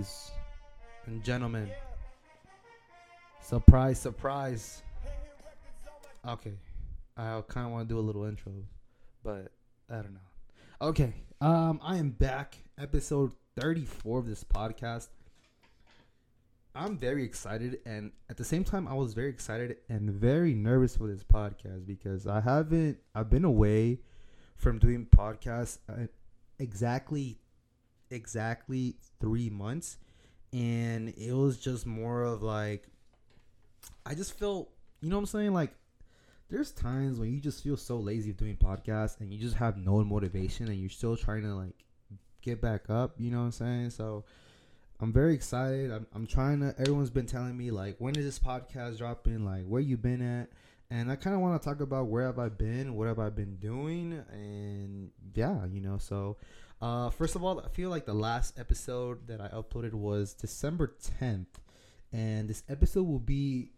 ladies and gentlemen. Surprise, surprise. Okay, I kind of want to do a little intro, but I don't know. Okay, um, I am back, episode 34 of this podcast. I'm very excited, and at the same time, I was very excited and very nervous for this podcast because I haven't, I've been away from doing podcasts uh, exactly, exactly three months, and it was just more of like, I just felt, you know what I'm saying? Like, there's times when you just feel so lazy of doing podcasts and you just have no motivation and you're still trying to like get back up, you know what I'm saying? So, I'm very excited. I'm, I'm trying to. Everyone's been telling me like, when is this podcast dropping? Like, where you been at? And I kind of want to talk about where have I been, what have I been doing, and yeah, you know. So, uh, first of all, I feel like the last episode that I uploaded was December 10th, and this episode will be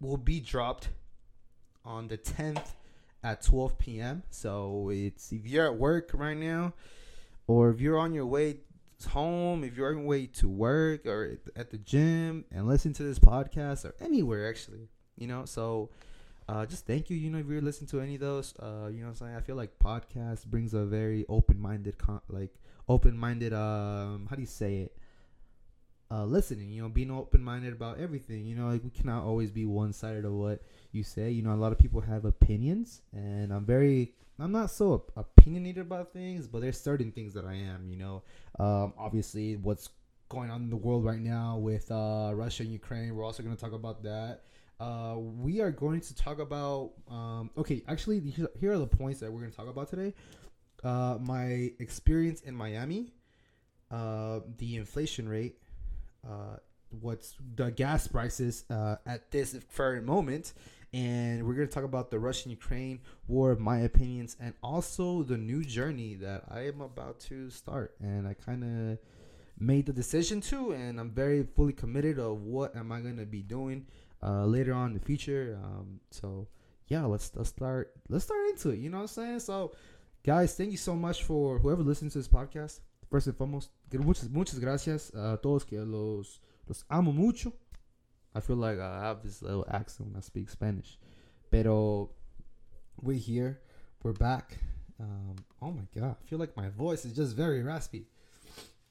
will be dropped on the 10th at 12 p.m. So it's if you're at work right now, or if you're on your way home, if you're on your way to work or at the gym and listen to this podcast or anywhere actually, you know. So uh, just thank you, you know, if you're listening to any of those, uh, you know, I'm saying I feel like podcast brings a very open-minded, con- like open-minded, um, how do you say it? Uh, listening, you know, being open-minded about everything. You know, like we cannot always be one-sided of what you say. You know, a lot of people have opinions, and I'm very I'm not so opinionated about things, but there's certain things that I am. You know, um, obviously what's going on in the world right now with uh, Russia and Ukraine. We're also going to talk about that. Uh, we are going to talk about. Um, okay, actually, here are the points that we're going to talk about today. Uh, my experience in Miami, uh, the inflation rate, uh, what's the gas prices uh, at this current moment, and we're going to talk about the Russian Ukraine war, my opinions, and also the new journey that I am about to start. And I kind of made the decision to, and I'm very fully committed of what am I going to be doing uh, later on in the future. Um, so yeah, let's let's start let's start into it. You know what I'm saying? So guys, thank you so much for whoever listens to this podcast. First and foremost, muchas muchas gracias a todos que los los amo mucho. I feel like I have this little accent when I speak Spanish. Pero we're here. We're back. Um, oh my god, I feel like my voice is just very raspy.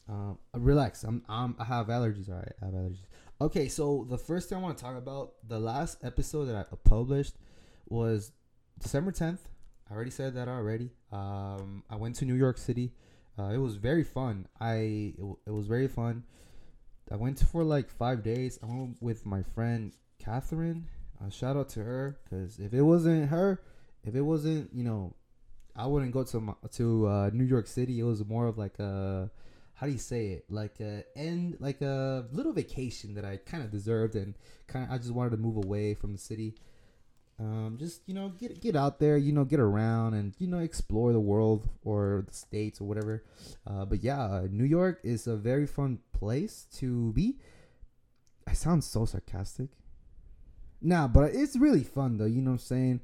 Um, relax. I'm, I'm I have allergies. All right, I have allergies. Okay, so the first thing I want to talk about, the last episode that I published was December 10th. I already said that already. Um, I went to New York City. Uh, it was very fun. I it, it was very fun. I went for like five days. I went with my friend Catherine. Uh, shout out to her because if it wasn't her, if it wasn't you know, I wouldn't go to to uh, New York City. It was more of like a how do you say it like a end like a little vacation that I kind of deserved and kind of I just wanted to move away from the city. Um, just you know, get get out there, you know, get around and you know explore the world or the states or whatever. Uh, but yeah, New York is a very fun place to be. I sound so sarcastic. Nah, but it's really fun though. You know what I'm saying?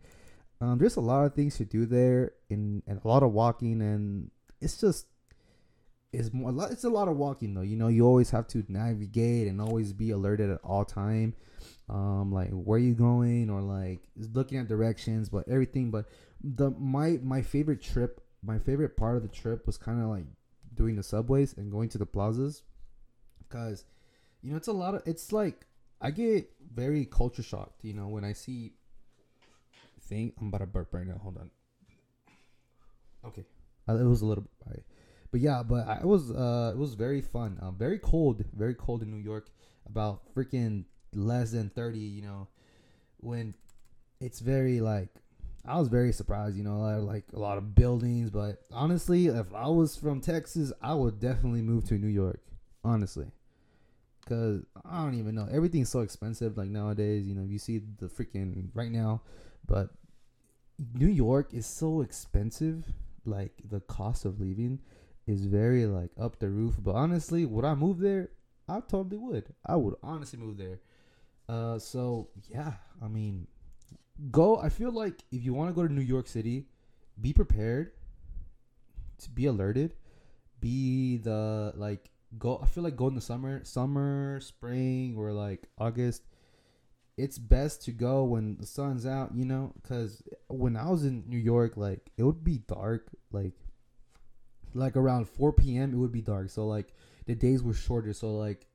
Um, there's a lot of things to do there, in and a lot of walking, and it's just it's more. It's a lot of walking though. You know, you always have to navigate and always be alerted at all time um like where you going or like looking at directions but everything but the my my favorite trip my favorite part of the trip was kind of like doing the subways and going to the plazas because you know it's a lot of it's like i get very culture shocked you know when i see thing i'm about to burp right now hold on okay uh, it was a little bit but yeah but I, it was uh it was very fun. Uh, very cold very cold in new york about freaking less than 30 you know when it's very like i was very surprised you know like a lot of buildings but honestly if i was from texas i would definitely move to new york honestly. Because i don't even know everything's so expensive like nowadays you know you see the freaking right now but new york is so expensive like the cost of living is very like up the roof but honestly would i move there i totally would i would honestly move there uh, so yeah, I mean, go. I feel like if you want to go to New York City, be prepared to be alerted. Be the like go. I feel like go in the summer, summer, spring, or like August. It's best to go when the sun's out, you know, because when I was in New York, like it would be dark, like like around 4 p.m. it would be dark. So like the days were shorter. So like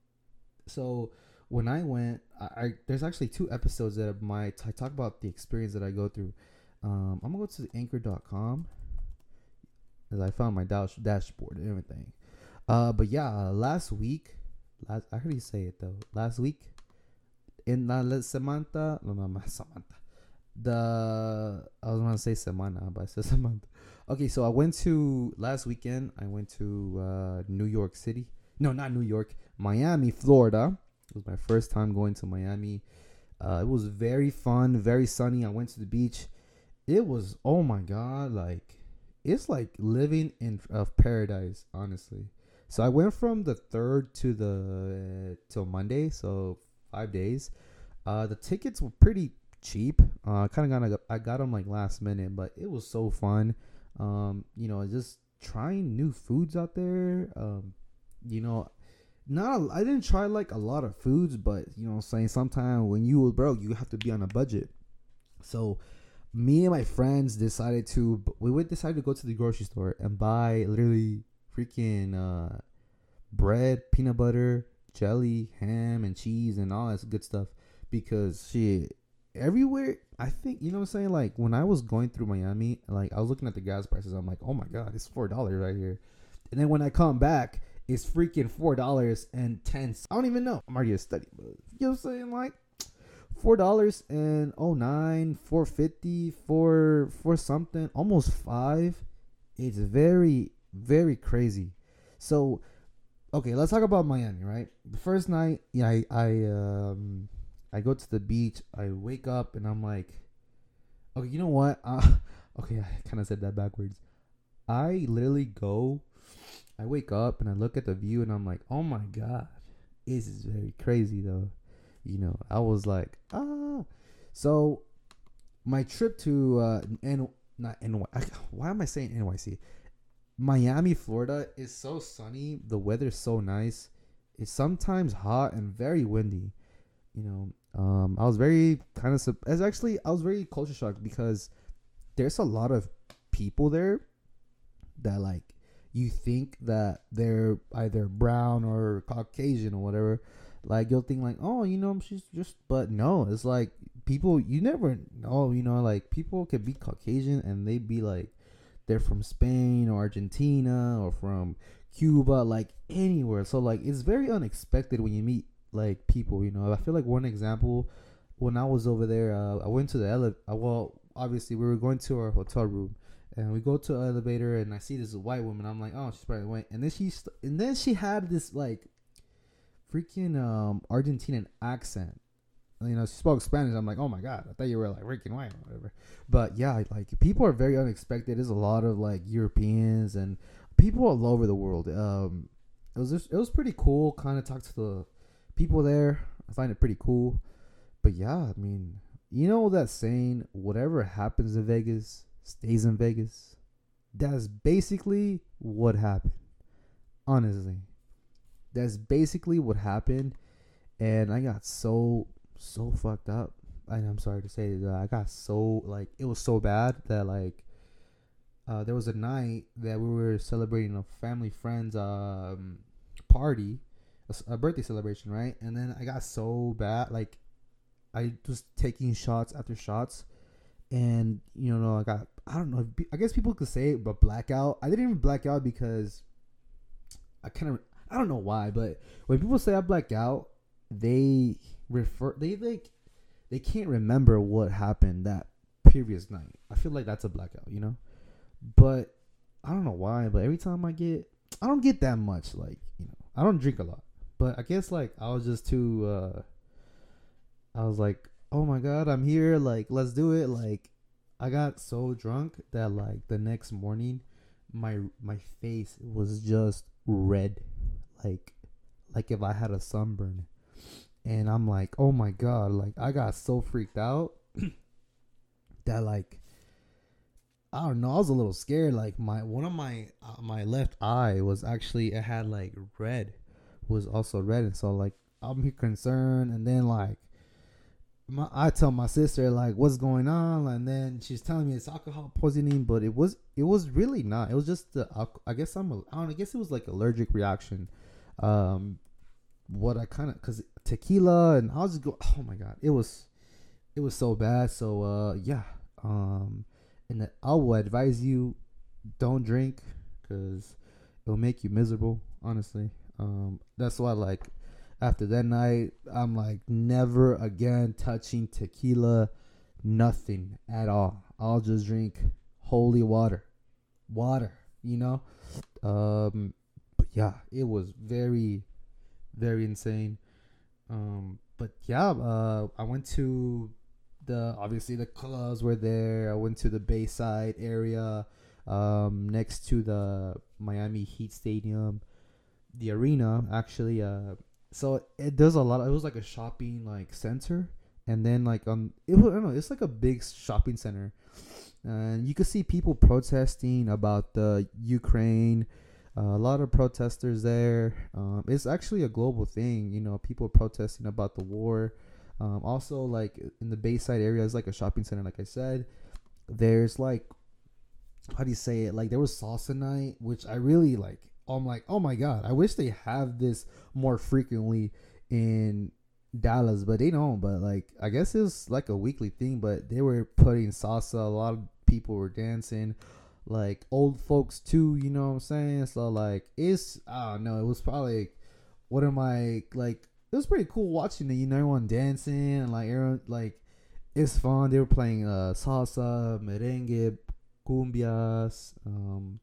so when I went, I, I there's actually two episodes that my I talk about the experience that I go through. Um, I'm gonna go to the anchor.com as I found my dash, dashboard and everything. Uh, but yeah, uh, last week, last I heard you say it though. Last week, in la Samantha, no, no, Samantha. The I was gonna say Semana, but I said Samantha. Okay, so I went to last weekend. I went to uh, New York City. No, not New York. Miami, Florida. It was my first time going to Miami. Uh, it was very fun, very sunny. I went to the beach. It was oh my god, like it's like living in of paradise, honestly. So I went from the third to the till Monday, so five days. Uh, the tickets were pretty cheap. Uh, kind of got I got them like last minute, but it was so fun. Um, you know, just trying new foods out there. Um, you know, not I didn't try like a lot of foods, but you know, I'm saying sometimes when you broke, you have to be on a budget. So, me and my friends decided to we would decide to go to the grocery store and buy literally freaking uh, bread, peanut butter, jelly, ham, and cheese, and all that good stuff because shit everywhere I think you know what I'm saying. Like when I was going through Miami, like I was looking at the gas prices. I'm like, oh my god, it's four dollars right here. And then when I come back, it's freaking four dollars and ten. I don't even know. I'm already a study, but you know what I'm saying. Like four dollars and oh nine, four fifty, four for something, almost five. It's very very crazy. So okay, let's talk about Miami. Right, the first night, yeah, I I um I go to the beach. I wake up and I'm like, okay, you know what? Uh, okay, I kind of said that backwards. I literally go. I wake up and I look at the view and I'm like, oh my god, this is very crazy though. You know, I was like, ah. So my trip to uh, N not NY. Why am I saying NYC? Miami, Florida is so sunny. The weather's so nice. It's sometimes hot and very windy. You know, um, I was very kind of as actually I was very culture shocked because there's a lot of people there that like you think that they're either brown or Caucasian or whatever. Like you'll think like, oh, you know, she's just, but no, it's like people you never know. You know, like people could be Caucasian and they be like they're from Spain or Argentina or from Cuba, like anywhere. So like it's very unexpected when you meet like people. You know, I feel like one example when I was over there, uh, I went to the elevator. Uh, well, obviously we were going to our hotel room, and we go to an elevator, and I see this white woman. I'm like, oh, she's probably white. And then she st- and then she had this like freaking um Argentinian accent. You know, she spoke Spanish. I'm like, oh my god, I thought you were like freaking white or whatever. But yeah, like people are very unexpected. There's a lot of like Europeans and people all over the world. Um, it was just, it was pretty cool. Kind of talk to the people there. I find it pretty cool. But yeah, I mean, you know that saying, whatever happens in Vegas stays in Vegas? That's basically what happened. Honestly. That's basically what happened. And I got so, so fucked up. And I'm sorry to say that I got so, like, it was so bad that, like, uh, there was a night that we were celebrating a family friend's um, party a, a birthday celebration, right? And then I got so bad, like I was taking shots after shots, and you know I got I don't know I guess people could say it, but blackout. I didn't even black out because I kind of I don't know why, but when people say I black out, they refer they like they can't remember what happened that previous night. I feel like that's a blackout, you know. But I don't know why, but every time I get I don't get that much like, you know. I don't drink a lot. But I guess like I was just too uh I was like, "Oh my god, I'm here. Like, let's do it." Like I got so drunk that like the next morning my my face was just red. Like like if I had a sunburn. And I'm like, "Oh my god, like I got so freaked out that like I don't know. I was a little scared. Like my one of my uh, my left eye was actually it had like red was also red, and so like I'm concerned, and then like my, I tell my sister like what's going on, and then she's telling me it's alcohol poisoning, but it was it was really not. It was just the I guess I'm a, I don't I guess it was like allergic reaction. Um, what I kind of because tequila and I was just go oh my god it was it was so bad. So uh yeah um and I will advise you don't drink because it'll make you miserable. Honestly, um that's why like after that night, I'm like, never again touching tequila, nothing at all. I'll just drink holy water, water, you know. Um, but yeah, it was very, very insane. Um, but yeah, uh, I went to the obviously the clubs were there. I went to the Bayside area, um, next to the Miami Heat Stadium, the arena actually. Uh, so it does a lot. Of, it was like a shopping like center, and then like um, it was, I don't know. It's like a big shopping center, and you could see people protesting about the Ukraine. Uh, a lot of protesters there. Um, it's actually a global thing. You know, people protesting about the war. Um, also, like in the Bayside area, is like a shopping center. Like I said, there's like, how do you say it? Like there was salsa night, which I really like. I'm like, oh my god, I wish they have this more frequently in Dallas, but they don't. But like, I guess it's like a weekly thing. But they were putting salsa. A lot of people were dancing, like old folks too. You know what I'm saying? So like, it's I don't know. It was probably one of my like. It was pretty cool watching it. You know, everyone dancing and like everyone like it's fun. They were playing uh salsa, merengue, cumbias, um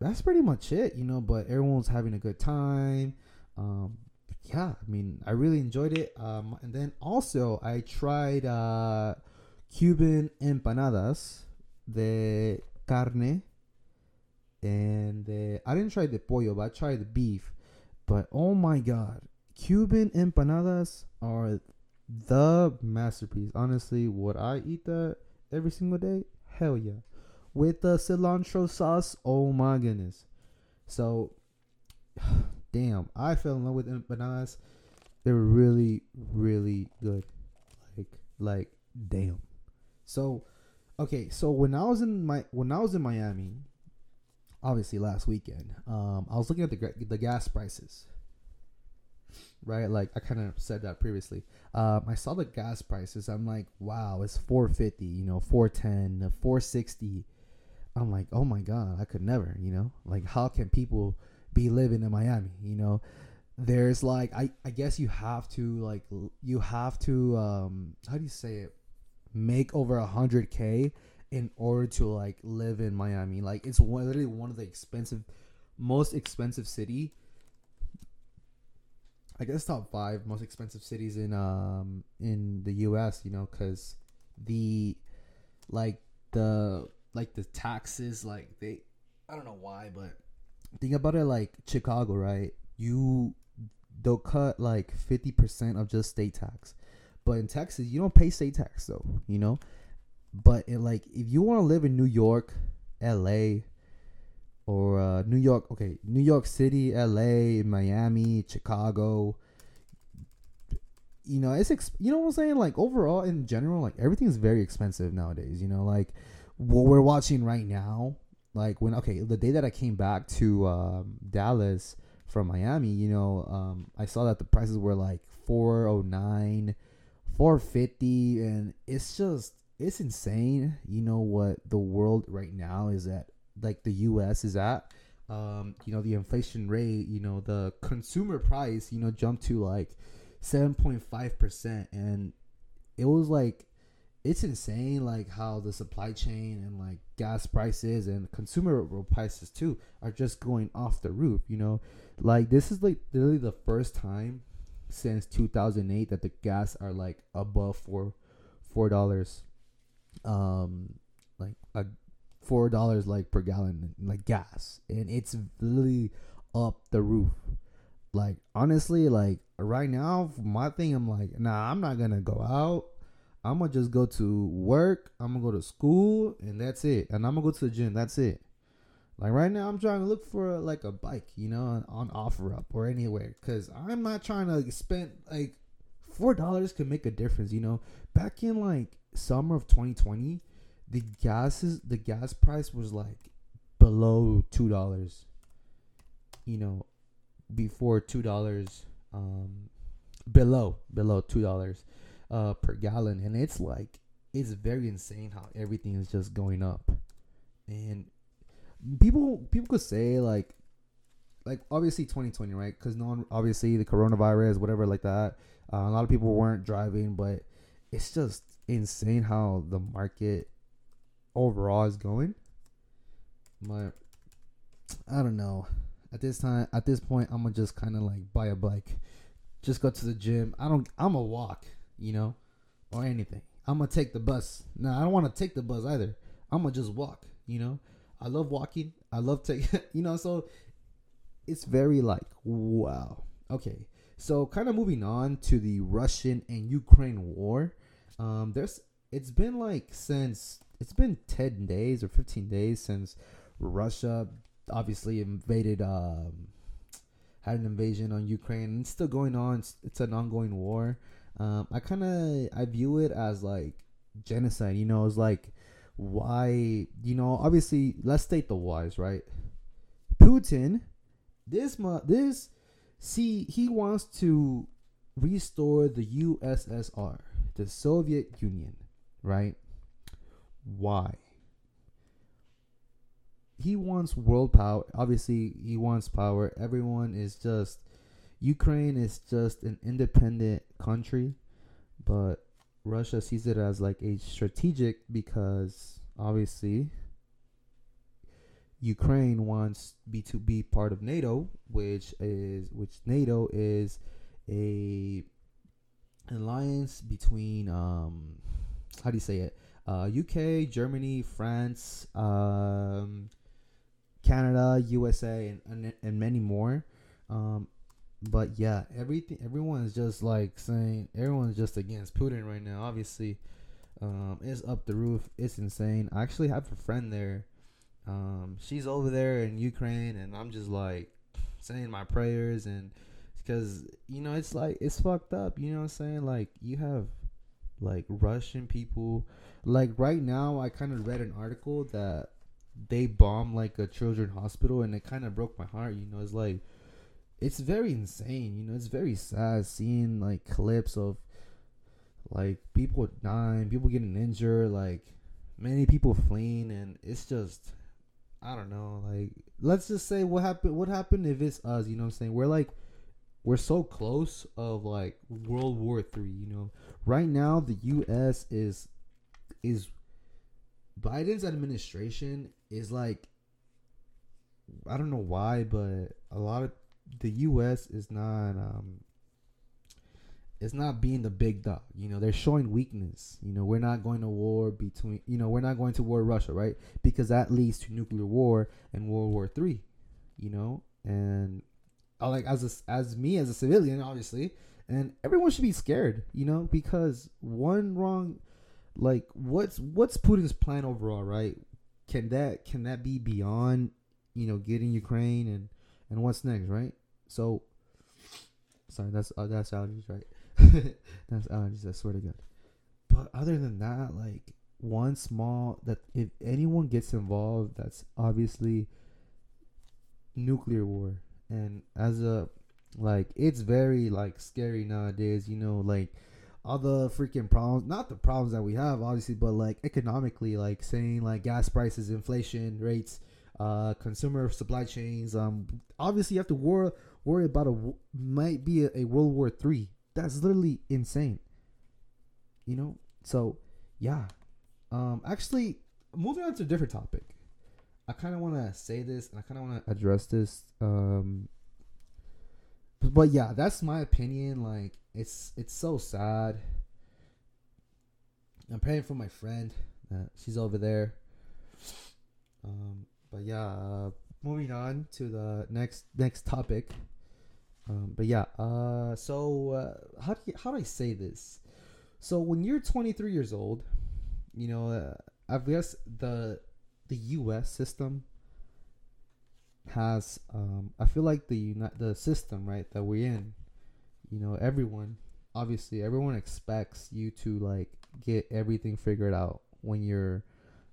that's pretty much it, you know. But everyone's having a good time. Um, yeah, I mean, I really enjoyed it. Um, and then also I tried uh, Cuban empanadas de carne, and the, I didn't try the pollo, but I tried the beef. But oh my god, Cuban empanadas are the masterpiece. Honestly, would I eat that every single day? Hell yeah with the cilantro sauce. Oh my goodness. So, damn, I fell in love with empanadas. They were really, really good. Like, like, damn. So, okay, so when I was in my when I was in Miami, obviously last weekend, um, I was looking at the the gas prices. Right, like I kind of said that previously. Um, I saw the gas prices. I'm like, wow, it's 450, you know, 410, 460 I'm like, oh my god, I could never, you know, like how can people be living in Miami, you know? There's like, I I guess you have to like you have to um how do you say it, make over a hundred k in order to like live in Miami. Like it's one, literally one of the expensive, most expensive city. I guess top five most expensive cities in um in the U.S. You know, because the like the like the taxes, like they, I don't know why, but think about it like Chicago, right? You they'll cut like fifty percent of just state tax, but in Texas you don't pay state tax though, you know. But it, like if you want to live in New York, L.A. or uh, New York, okay, New York City, L.A., Miami, Chicago. You know, it's you know what I'm saying. Like overall, in general, like everything's very expensive nowadays. You know, like what we're watching right now, like when okay, the day that I came back to um, Dallas from Miami, you know, um, I saw that the prices were like 409, 450 and it's just it's insane, you know what the world right now is at like the US is at. Um, you know, the inflation rate, you know, the consumer price, you know, jumped to like 7.5% and it was like it's insane like how the supply chain and like gas prices and consumer prices too are just going off the roof you know? Like this is like literally the first time since 2008 that the gas are like above four four dollars um like a four dollars like per gallon like gas. And it's literally up the roof. Like honestly like right now my thing i'm like nah i'm not gonna go out I'm gonna just go to work. I'm gonna go to school, and that's it. And I'm gonna go to the gym. That's it. Like right now, I'm trying to look for like a bike, you know, on, on OfferUp or anywhere, because I'm not trying to spend like four dollars could make a difference. You know, back in like summer of 2020, the gases the gas price was like below two dollars. You know, before two dollars, um, below below two dollars, uh, per gallon, and it's like it's very insane how everything is just going up, and people people could say like like obviously 2020 right? Because no one obviously the coronavirus whatever like that uh, a lot of people weren't driving but it's just insane how the market overall is going. But i don't know. At this time at this point i'm gonna just kind of like buy a bike. Just go to the gym. I don't i'm gonna walk you know or anything i'm gonna take the bus no i don't want to take the bus either i'm gonna just walk you know I love walking. I love taking, you know, so it's very like, wow. Okay. So kind of moving on to the Russian and Ukraine war. Um, there's, it's been like since, it's been 10 days or 15 days since Russia obviously invaded, um, had an invasion on Ukraine. It's still going on. It's, it's an ongoing war. Um, I kind of, I view it as like genocide, you know, it's like, why you know obviously let's state the whys right? Putin this this see he wants to restore the ussr the soviet union right? Why? He wants world power obviously he wants power. Everyone is just ukraine is just an independent country but Russia sees it as like a strategic because obviously Ukraine wants be to be part of NATO, which is which NATO is a alliance between um how do you say it? Uh, UK, Germany, France, um, Canada, USA, and, and, and many more. Um, but yeah, everything everyone's just like saying everyone's just against Putin right now. Obviously, um, it's up the roof. It's insane. I actually have a friend there. Um, she's over there in Ukraine, and I'm just like saying my prayers and because you know it's like it's fucked up. You know what I'm saying? Like you have like Russian people. Like right now, I kind of read an article that they bombed like a children hospital, and it kind of broke my heart. You know, it's like it's very insane. You know, it's very sad seeing like clips of like people dying, people getting injured, like many people fleeing, and it's just I don't know. Like, let's just say what happened. What happened if it's us? You know what I'm saying? We're like we're so close of like World War Three. You know, right now the U.S. is is Biden's administration is like I don't know why, but a lot of the U.S. is not um, it's not being the big dog. You know, they're showing weakness. You know, we're not going to war between. You know, we're not going to war Russia, right? Because that leads to nuclear war and World War Three. You know, and I like as a, as me as a civilian, obviously, and everyone should be scared. You know, because one wrong, like what's what's Putin's plan overall, right? Can that can that be beyond you know getting Ukraine and and what's next, right? So, sorry, that's uh, that's allergies, right? that's allergies. I swear to God. But other than that, like one small that if anyone gets involved, that's obviously nuclear war. And as a like, it's very like scary nowadays. You know, like all the freaking problems not the problems that we have obviously but like economically like saying like gas prices inflation rates uh, consumer supply chains. Um, obviously, you have to wor- worry about a might be a, a World War Three. That's literally insane. You know, so yeah. Um, actually, moving on to a different topic. I kind of want to say this, and I kind of want to address this. Um, but, but yeah, that's my opinion. Like, it's it's so sad. I'm praying for my friend. Uh, she's over there. Um, but yeah, uh, moving on to the next next topic. Um, but yeah, uh, so uh, how do you, how do I say this? So when you're 23 years old, you know, uh, I guess the the U.S. system has um I feel like the the system right that we're in, you know, everyone obviously everyone expects you to like get everything figured out when you're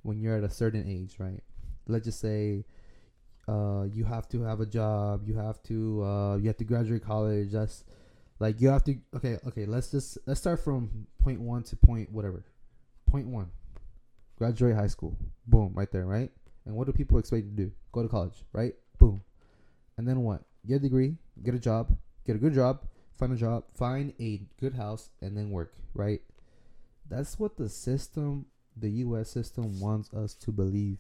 when you're at a certain age, right? Let's just say uh you have to have a job, you have to uh you have to graduate college. That's like you have to okay, okay, let's just let's start from point 1 to point whatever. Point 1. Graduate high school. Boom, right there, right? And what do people expect you to do? Go to college, right? Boom. And then what? Get a degree, get a job, get a good job, find a job, find a good house, and then work, right? That's what the system, the US system, wants us to believe.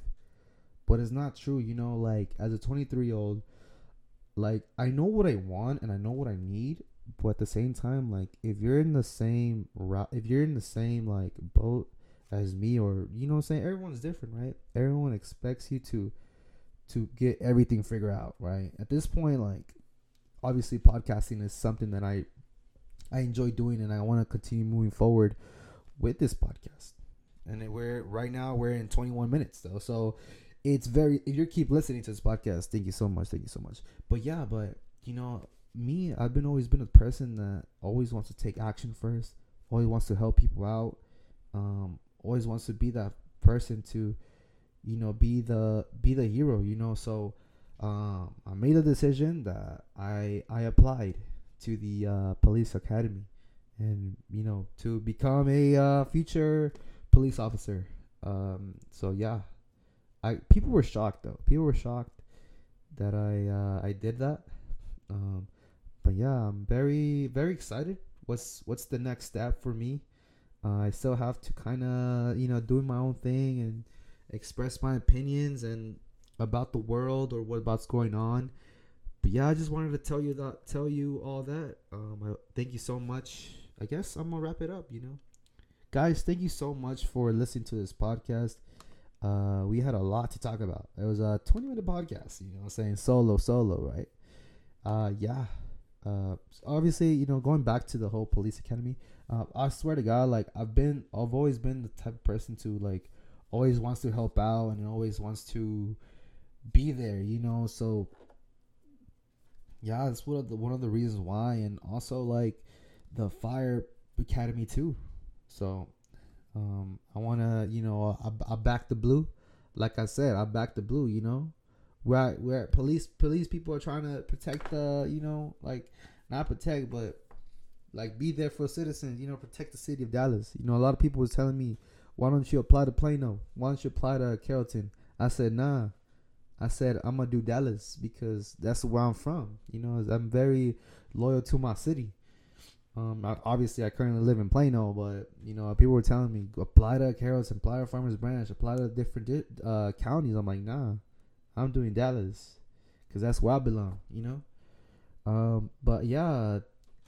But it's not true, you know, like as a 23 year old, like I know what I want and I know what I need, but at the same time, like if you're in the same route, if you're in the same like boat as me, or you know what I'm saying, everyone's different, right? Everyone expects you to to get everything figured out, right? At this point, like obviously podcasting is something that I I enjoy doing and I want to continue moving forward with this podcast. And we're right now we're in 21 minutes though. So it's very if you keep listening to this podcast, thank you so much. Thank you so much. But yeah, but you know, me, I've been always been a person that always wants to take action first, always wants to help people out, um, always wants to be that person to, you know, be the be the hero, you know. So um, I made a decision that I I applied to the uh, police academy, and you know to become a uh, future police officer. Um, so yeah, I people were shocked though. People were shocked that I uh, I did that. Um, but yeah, I'm very very excited. What's what's the next step for me? Uh, I still have to kind of you know doing my own thing and express my opinions and about the world or what about's going on. But yeah, I just wanted to tell you that tell you all that. Um, I, thank you so much. I guess I'm gonna wrap it up. You know, guys, thank you so much for listening to this podcast. Uh, we had a lot to talk about. It was a 20 minute podcast. You know, I'm saying solo, solo, right? Uh, yeah. Uh, obviously, you know, going back to the whole police academy. Uh, I swear to God, like I've been, I've always been the type of person to like, always wants to help out and always wants to be there, you know. So yeah, that's one of the one of the reasons why, and also like the fire academy too. So um, I want to, you know, I, I back the blue. Like I said, I back the blue. You know, where where police police people are trying to protect the, you know, like not protect, but like be there for citizens. You know, protect the city of Dallas. You know, a lot of people was telling me, why don't you apply to Plano? Why don't you apply to Carrollton? I said, nah. I said I'm gonna do Dallas because that's where I'm from. You know, I'm very loyal to my city. Um, obviously I currently live in Plano, but you know, people were telling me apply to Carrollton, apply to Farmers Branch, apply to different uh, counties. I'm like, nah, I'm doing Dallas because that's where I belong. You know. Um, but yeah,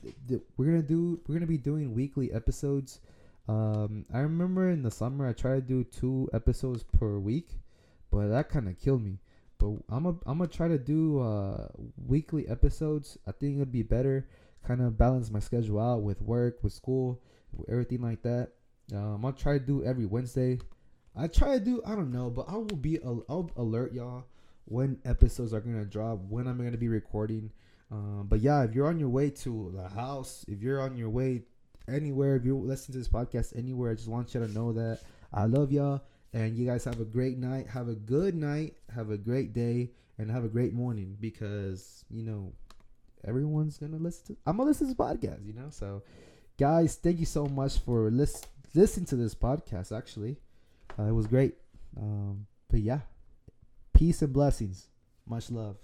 th- th- we're gonna do we're gonna be doing weekly episodes. Um, I remember in the summer I tried to do two episodes per week, but that kind of killed me. But I'm a, I'm gonna try to do uh, weekly episodes. I think it'd be better, kind of balance my schedule out with work, with school, with everything like that. Um, I'll try to do every Wednesday. I try to do I don't know, but I will be I'll alert y'all when episodes are gonna drop, when I'm gonna be recording. Um, but yeah, if you're on your way to the house, if you're on your way anywhere, if you're listening to this podcast anywhere, I just want you to know that I love y'all. And you guys have a great night. Have a good night. Have a great day. And have a great morning because, you know, everyone's to listen to I'm to listen to this podcast, you know? So, guys, thank you so much for list, listening to this podcast, actually. Uh, it was great. Um, but yeah, peace and blessings. Much love.